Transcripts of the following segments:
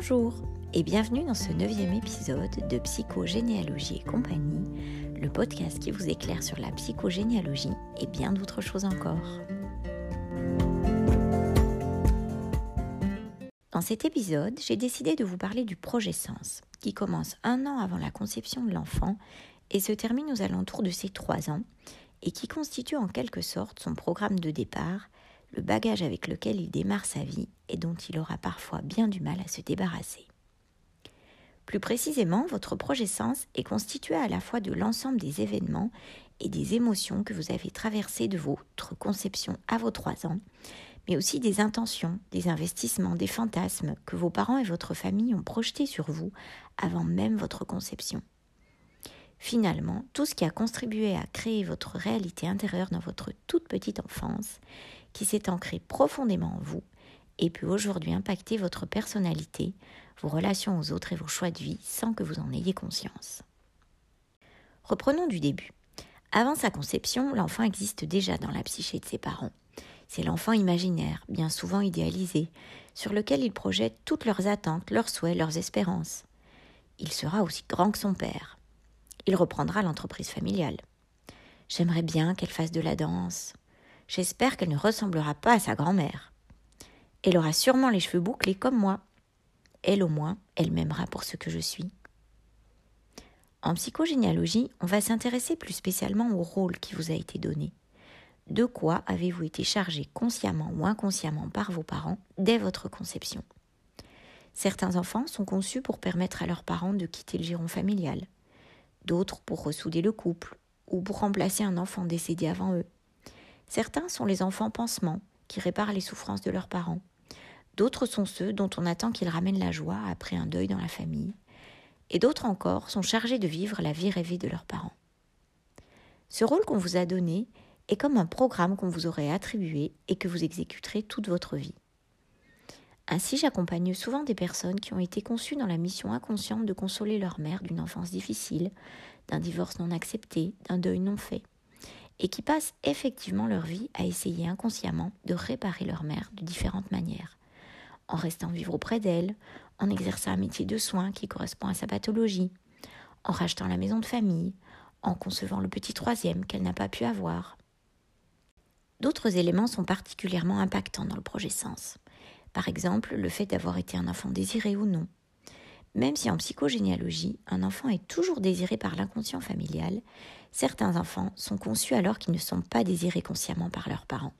Bonjour et bienvenue dans ce neuvième épisode de Psychogénéalogie et compagnie, le podcast qui vous éclaire sur la psychogénéalogie et bien d'autres choses encore. Dans cet épisode, j'ai décidé de vous parler du projet Sens, qui commence un an avant la conception de l'enfant et se termine aux alentours de ses trois ans, et qui constitue en quelque sorte son programme de départ, le bagage avec lequel il démarre sa vie et dont il aura parfois bien du mal à se débarrasser. Plus précisément, votre projet sens est constitué à la fois de l'ensemble des événements et des émotions que vous avez traversées de votre conception à vos trois ans, mais aussi des intentions, des investissements, des fantasmes que vos parents et votre famille ont projetés sur vous avant même votre conception. Finalement, tout ce qui a contribué à créer votre réalité intérieure dans votre toute petite enfance, qui s'est ancré profondément en vous et peut aujourd'hui impacter votre personnalité, vos relations aux autres et vos choix de vie sans que vous en ayez conscience. Reprenons du début. Avant sa conception, l'enfant existe déjà dans la psyché de ses parents. C'est l'enfant imaginaire, bien souvent idéalisé, sur lequel il projette toutes leurs attentes, leurs souhaits, leurs espérances. Il sera aussi grand que son père. Il reprendra l'entreprise familiale. J'aimerais bien qu'elle fasse de la danse. J'espère qu'elle ne ressemblera pas à sa grand-mère. Elle aura sûrement les cheveux bouclés comme moi. Elle au moins, elle m'aimera pour ce que je suis. En psychogénéalogie, on va s'intéresser plus spécialement au rôle qui vous a été donné. De quoi avez-vous été chargé consciemment ou inconsciemment par vos parents dès votre conception? Certains enfants sont conçus pour permettre à leurs parents de quitter le giron familial, d'autres pour ressouder le couple ou pour remplacer un enfant décédé avant eux. Certains sont les enfants pansements, qui réparent les souffrances de leurs parents. D'autres sont ceux dont on attend qu'ils ramènent la joie après un deuil dans la famille. Et d'autres encore sont chargés de vivre la vie rêvée de leurs parents. Ce rôle qu'on vous a donné est comme un programme qu'on vous aurait attribué et que vous exécuterez toute votre vie. Ainsi, j'accompagne souvent des personnes qui ont été conçues dans la mission inconsciente de consoler leur mère d'une enfance difficile, d'un divorce non accepté, d'un deuil non fait et qui passent effectivement leur vie à essayer inconsciemment de réparer leur mère de différentes manières, en restant vivre auprès d'elle, en exerçant un métier de soins qui correspond à sa pathologie, en rachetant la maison de famille, en concevant le petit troisième qu'elle n'a pas pu avoir. D'autres éléments sont particulièrement impactants dans le projet Sens. Par exemple, le fait d'avoir été un enfant désiré ou non, même si en psychogénéalogie, un enfant est toujours désiré par l'inconscient familial, certains enfants sont conçus alors qu'ils ne sont pas désirés consciemment par leurs parents.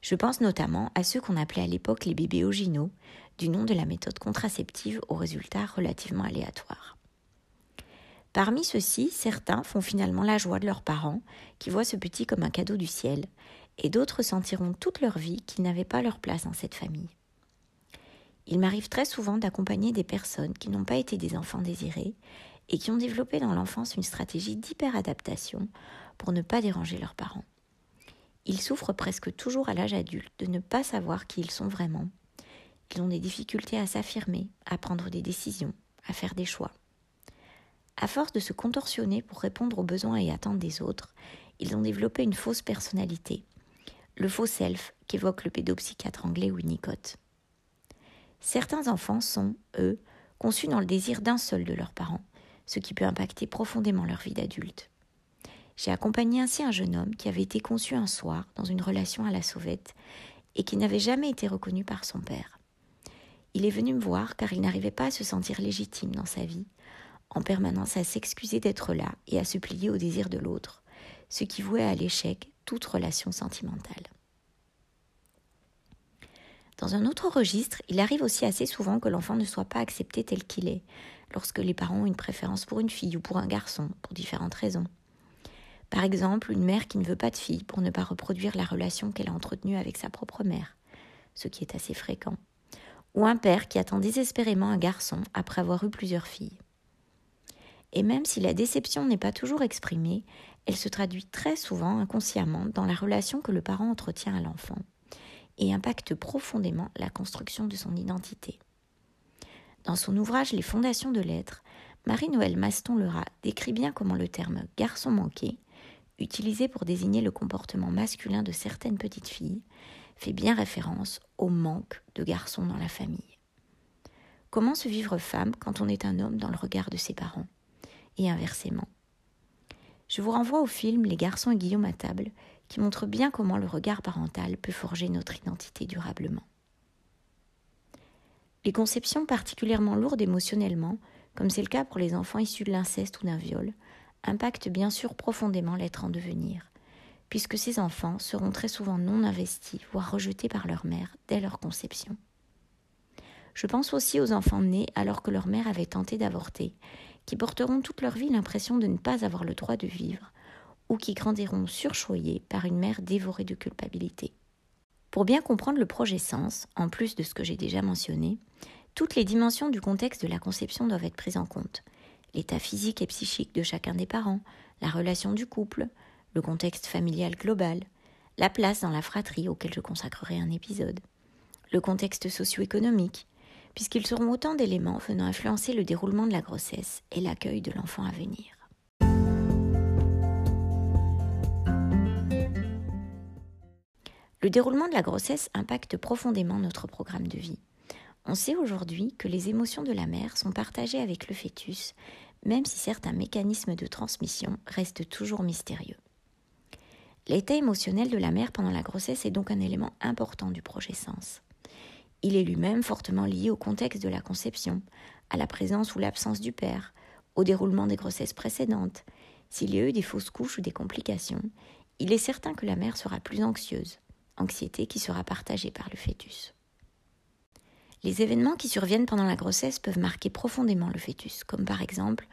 Je pense notamment à ceux qu'on appelait à l'époque les bébés oginaux, du nom de la méthode contraceptive aux résultats relativement aléatoires. Parmi ceux-ci, certains font finalement la joie de leurs parents, qui voient ce petit comme un cadeau du ciel, et d'autres sentiront toute leur vie qu'ils n'avaient pas leur place dans cette famille. Il m'arrive très souvent d'accompagner des personnes qui n'ont pas été des enfants désirés et qui ont développé dans l'enfance une stratégie d'hyperadaptation pour ne pas déranger leurs parents. Ils souffrent presque toujours à l'âge adulte de ne pas savoir qui ils sont vraiment. Ils ont des difficultés à s'affirmer, à prendre des décisions, à faire des choix. À force de se contorsionner pour répondre aux besoins et attentes des autres, ils ont développé une fausse personnalité, le faux self qu'évoque le pédopsychiatre anglais Winnicott. Certains enfants sont, eux, conçus dans le désir d'un seul de leurs parents, ce qui peut impacter profondément leur vie d'adulte. J'ai accompagné ainsi un jeune homme qui avait été conçu un soir dans une relation à la sauvette et qui n'avait jamais été reconnu par son père. Il est venu me voir car il n'arrivait pas à se sentir légitime dans sa vie, en permanence à s'excuser d'être là et à se plier au désir de l'autre, ce qui vouait à l'échec toute relation sentimentale. Dans un autre registre, il arrive aussi assez souvent que l'enfant ne soit pas accepté tel qu'il est, lorsque les parents ont une préférence pour une fille ou pour un garçon, pour différentes raisons. Par exemple, une mère qui ne veut pas de fille pour ne pas reproduire la relation qu'elle a entretenue avec sa propre mère, ce qui est assez fréquent. Ou un père qui attend désespérément un garçon après avoir eu plusieurs filles. Et même si la déception n'est pas toujours exprimée, elle se traduit très souvent inconsciemment dans la relation que le parent entretient à l'enfant et impacte profondément la construction de son identité. Dans son ouvrage Les fondations de l'être, Marie-Noël Maston-Lerat décrit bien comment le terme garçon manqué, utilisé pour désigner le comportement masculin de certaines petites filles, fait bien référence au manque de garçons dans la famille. comment se vivre femme quand on est un homme dans le regard de ses parents, et inversement. Je vous renvoie au film Les garçons et Guillaume à table, qui montre bien comment le regard parental peut forger notre identité durablement. Les conceptions particulièrement lourdes émotionnellement, comme c'est le cas pour les enfants issus de l'inceste ou d'un viol, impactent bien sûr profondément l'être en devenir, puisque ces enfants seront très souvent non investis, voire rejetés par leur mère dès leur conception. Je pense aussi aux enfants nés alors que leur mère avait tenté d'avorter, qui porteront toute leur vie l'impression de ne pas avoir le droit de vivre, ou qui grandiront surchoyés par une mère dévorée de culpabilité. Pour bien comprendre le projet sens, en plus de ce que j'ai déjà mentionné, toutes les dimensions du contexte de la conception doivent être prises en compte. L'état physique et psychique de chacun des parents, la relation du couple, le contexte familial global, la place dans la fratrie auquel je consacrerai un épisode, le contexte socio-économique, puisqu'ils seront autant d'éléments venant influencer le déroulement de la grossesse et l'accueil de l'enfant à venir. Le déroulement de la grossesse impacte profondément notre programme de vie. On sait aujourd'hui que les émotions de la mère sont partagées avec le fœtus, même si certains mécanismes de transmission restent toujours mystérieux. L'état émotionnel de la mère pendant la grossesse est donc un élément important du projet sens. Il est lui-même fortement lié au contexte de la conception, à la présence ou l'absence du père, au déroulement des grossesses précédentes. S'il y a eu des fausses couches ou des complications, il est certain que la mère sera plus anxieuse, anxiété qui sera partagée par le fœtus. Les événements qui surviennent pendant la grossesse peuvent marquer profondément le fœtus, comme par exemple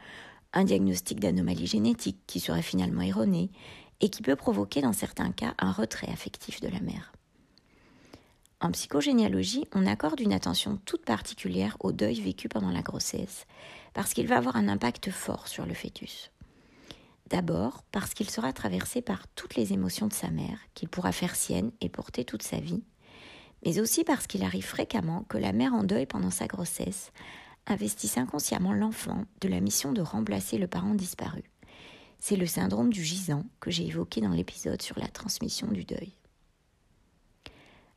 un diagnostic d'anomalie génétique qui serait finalement erroné et qui peut provoquer dans certains cas un retrait affectif de la mère. En psychogénéalogie, on accorde une attention toute particulière au deuil vécu pendant la grossesse, parce qu'il va avoir un impact fort sur le fœtus. D'abord parce qu'il sera traversé par toutes les émotions de sa mère, qu'il pourra faire sienne et porter toute sa vie, mais aussi parce qu'il arrive fréquemment que la mère en deuil pendant sa grossesse investisse inconsciemment l'enfant de la mission de remplacer le parent disparu. C'est le syndrome du gisant que j'ai évoqué dans l'épisode sur la transmission du deuil.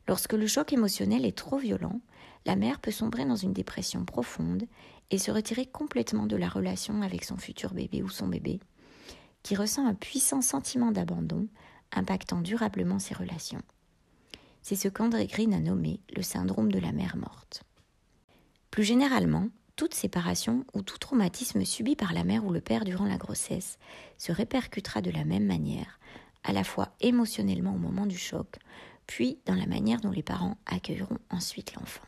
Lorsque le choc émotionnel est trop violent, la mère peut sombrer dans une dépression profonde et se retirer complètement de la relation avec son futur bébé ou son bébé, qui ressent un puissant sentiment d'abandon, impactant durablement ses relations. C'est ce qu'André Green a nommé le syndrome de la mère morte. Plus généralement, toute séparation ou tout traumatisme subi par la mère ou le père durant la grossesse se répercutera de la même manière, à la fois émotionnellement au moment du choc, puis dans la manière dont les parents accueilleront ensuite l'enfant.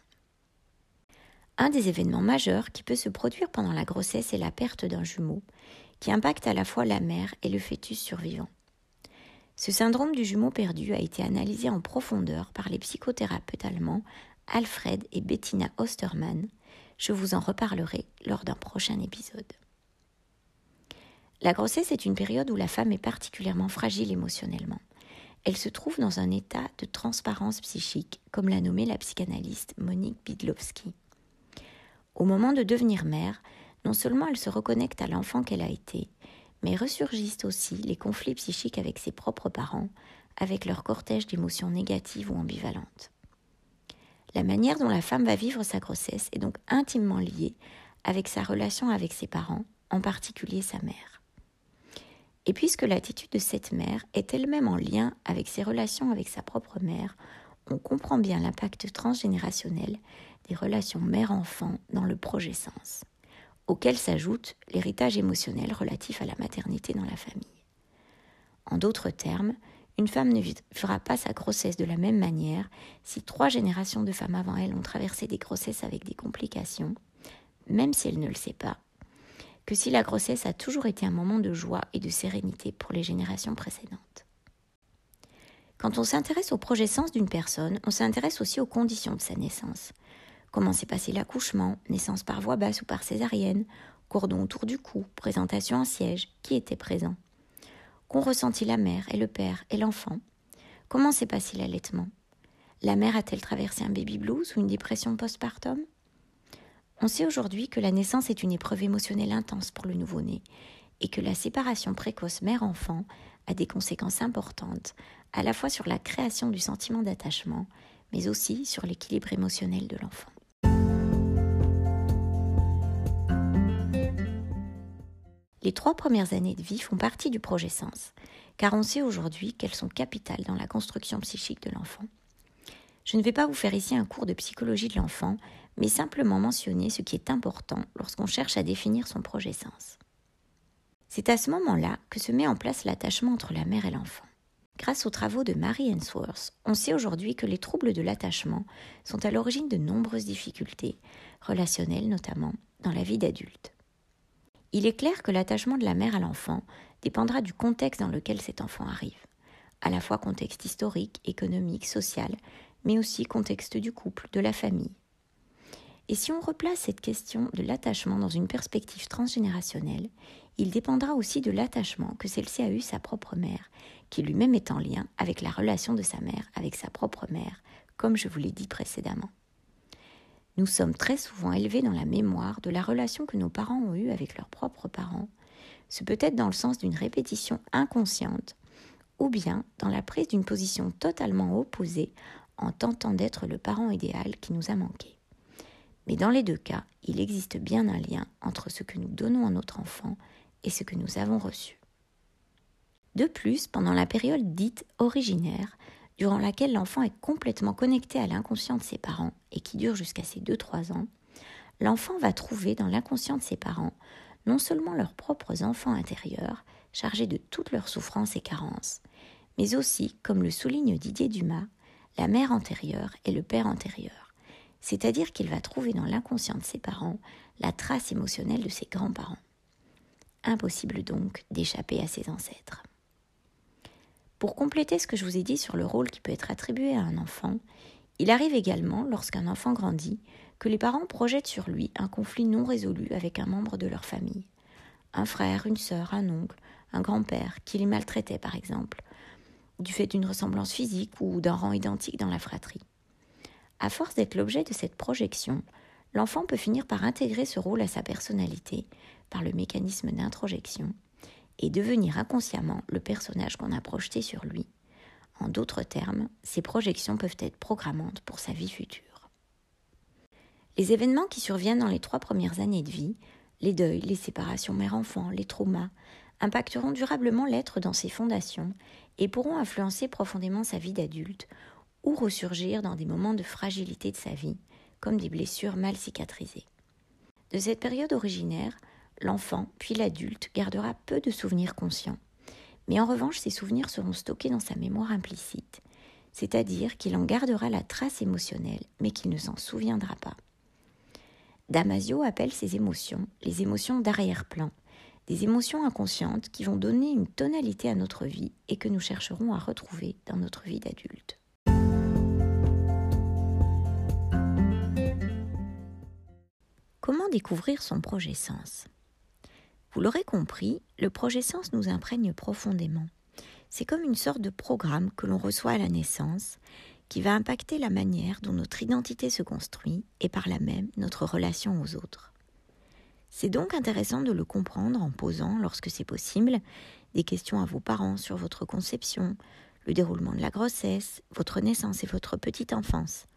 Un des événements majeurs qui peut se produire pendant la grossesse est la perte d'un jumeau, qui impacte à la fois la mère et le fœtus survivant. Ce syndrome du jumeau perdu a été analysé en profondeur par les psychothérapeutes allemands Alfred et Bettina Ostermann. Je vous en reparlerai lors d'un prochain épisode. La grossesse est une période où la femme est particulièrement fragile émotionnellement elle se trouve dans un état de transparence psychique, comme l'a nommé la psychanalyste Monique Bidlowski. Au moment de devenir mère, non seulement elle se reconnecte à l'enfant qu'elle a été, mais ressurgissent aussi les conflits psychiques avec ses propres parents, avec leur cortège d'émotions négatives ou ambivalentes. La manière dont la femme va vivre sa grossesse est donc intimement liée avec sa relation avec ses parents, en particulier sa mère. Et puisque l'attitude de cette mère est elle-même en lien avec ses relations avec sa propre mère, on comprend bien l'impact transgénérationnel des relations mère-enfant dans le projet sens, auquel s'ajoute l'héritage émotionnel relatif à la maternité dans la famille. En d'autres termes, une femme ne vivra pas sa grossesse de la même manière si trois générations de femmes avant elle ont traversé des grossesses avec des complications, même si elle ne le sait pas, que si la grossesse a toujours été un moment de joie et de sérénité pour les générations précédentes. Quand on s'intéresse au projet sens d'une personne, on s'intéresse aussi aux conditions de sa naissance. Comment s'est passé l'accouchement, naissance par voie basse ou par césarienne, cordon autour du cou, présentation en siège, qui était présent Qu'ont ressenti la mère et le père et l'enfant Comment s'est passé l'allaitement La mère a-t-elle traversé un baby blues ou une dépression postpartum on sait aujourd'hui que la naissance est une épreuve émotionnelle intense pour le nouveau-né et que la séparation précoce mère-enfant a des conséquences importantes, à la fois sur la création du sentiment d'attachement, mais aussi sur l'équilibre émotionnel de l'enfant. Les trois premières années de vie font partie du projet Sens, car on sait aujourd'hui qu'elles sont capitales dans la construction psychique de l'enfant. Je ne vais pas vous faire ici un cours de psychologie de l'enfant, mais simplement mentionner ce qui est important lorsqu'on cherche à définir son projet Sens. C'est à ce moment-là que se met en place l'attachement entre la mère et l'enfant. Grâce aux travaux de Mary Ainsworth, on sait aujourd'hui que les troubles de l'attachement sont à l'origine de nombreuses difficultés, relationnelles notamment, dans la vie d'adulte. Il est clair que l'attachement de la mère à l'enfant dépendra du contexte dans lequel cet enfant arrive, à la fois contexte historique, économique, social, mais aussi contexte du couple, de la famille. Et si on replace cette question de l'attachement dans une perspective transgénérationnelle, il dépendra aussi de l'attachement que celle-ci a eu sa propre mère, qui lui-même est en lien avec la relation de sa mère avec sa propre mère, comme je vous l'ai dit précédemment. Nous sommes très souvent élevés dans la mémoire de la relation que nos parents ont eue avec leurs propres parents. Ce peut être dans le sens d'une répétition inconsciente, ou bien dans la prise d'une position totalement opposée en tentant d'être le parent idéal qui nous a manqué. Mais dans les deux cas, il existe bien un lien entre ce que nous donnons à notre enfant et ce que nous avons reçu. De plus, pendant la période dite originaire, durant laquelle l'enfant est complètement connecté à l'inconscient de ses parents et qui dure jusqu'à ses 2-3 ans, l'enfant va trouver dans l'inconscient de ses parents non seulement leurs propres enfants intérieurs, chargés de toutes leurs souffrances et carences, mais aussi, comme le souligne Didier Dumas, la mère antérieure et le père antérieur. C'est-à-dire qu'il va trouver dans l'inconscient de ses parents la trace émotionnelle de ses grands-parents. Impossible donc d'échapper à ses ancêtres. Pour compléter ce que je vous ai dit sur le rôle qui peut être attribué à un enfant, il arrive également, lorsqu'un enfant grandit, que les parents projettent sur lui un conflit non résolu avec un membre de leur famille. Un frère, une sœur, un oncle, un grand-père qui les maltraitait par exemple, du fait d'une ressemblance physique ou d'un rang identique dans la fratrie. À force d'être l'objet de cette projection, l'enfant peut finir par intégrer ce rôle à sa personnalité par le mécanisme d'introjection et devenir inconsciemment le personnage qu'on a projeté sur lui. En d'autres termes, ces projections peuvent être programmantes pour sa vie future. Les événements qui surviennent dans les trois premières années de vie, les deuils, les séparations mère-enfant, les traumas, impacteront durablement l'être dans ses fondations et pourront influencer profondément sa vie d'adulte ou ressurgir dans des moments de fragilité de sa vie, comme des blessures mal cicatrisées. De cette période originaire, l'enfant, puis l'adulte, gardera peu de souvenirs conscients. Mais en revanche, ces souvenirs seront stockés dans sa mémoire implicite, c'est-à-dire qu'il en gardera la trace émotionnelle, mais qu'il ne s'en souviendra pas. Damasio appelle ces émotions les émotions d'arrière-plan, des émotions inconscientes qui vont donner une tonalité à notre vie et que nous chercherons à retrouver dans notre vie d'adulte. Comment découvrir son projet sens? Vous l'aurez compris, le projet sens nous imprègne profondément. C'est comme une sorte de programme que l'on reçoit à la naissance qui va impacter la manière dont notre identité se construit et par là même notre relation aux autres. C'est donc intéressant de le comprendre en posant, lorsque c'est possible, des questions à vos parents sur votre conception, le déroulement de la grossesse, votre naissance et votre petite enfance,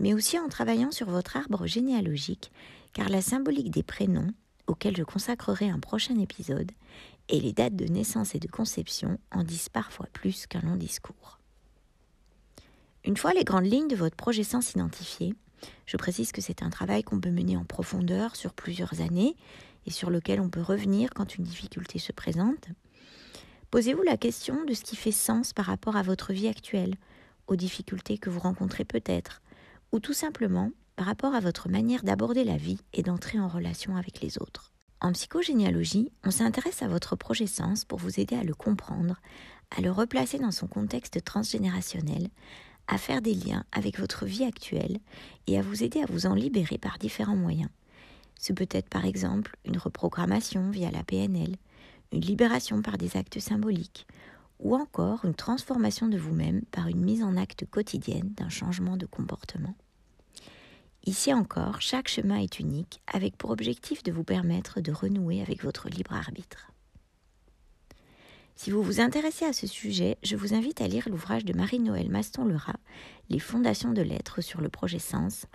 mais aussi en travaillant sur votre arbre généalogique, car la symbolique des prénoms auquel je consacrerai un prochain épisode, et les dates de naissance et de conception en disent parfois plus qu'un long discours. Une fois les grandes lignes de votre projet sens identifiées, je précise que c'est un travail qu'on peut mener en profondeur sur plusieurs années et sur lequel on peut revenir quand une difficulté se présente. Posez-vous la question de ce qui fait sens par rapport à votre vie actuelle, aux difficultés que vous rencontrez peut-être, ou tout simplement par rapport à votre manière d'aborder la vie et d'entrer en relation avec les autres. En psychogénéalogie, on s'intéresse à votre projet sens pour vous aider à le comprendre, à le replacer dans son contexte transgénérationnel, à faire des liens avec votre vie actuelle et à vous aider à vous en libérer par différents moyens. Ce peut être par exemple une reprogrammation via la PNL, une libération par des actes symboliques, ou encore une transformation de vous-même par une mise en acte quotidienne d'un changement de comportement. Ici encore, chaque chemin est unique, avec pour objectif de vous permettre de renouer avec votre libre arbitre. Si vous vous intéressez à ce sujet, je vous invite à lire l'ouvrage de Marie-Noël Maston-Lerat, Les fondations de l'être sur le projet Sens,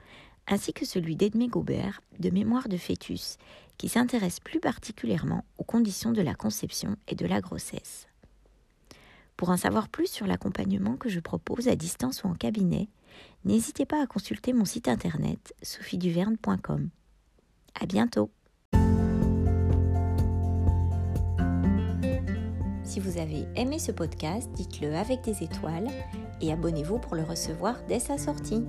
ainsi que celui d'Edmé Gaubert, de Mémoire de fœtus, qui s'intéresse plus particulièrement aux conditions de la conception et de la grossesse. Pour en savoir plus sur l'accompagnement que je propose à distance ou en cabinet, n'hésitez pas à consulter mon site internet sophieduverne.com. À bientôt! Si vous avez aimé ce podcast, dites-le avec des étoiles et abonnez-vous pour le recevoir dès sa sortie.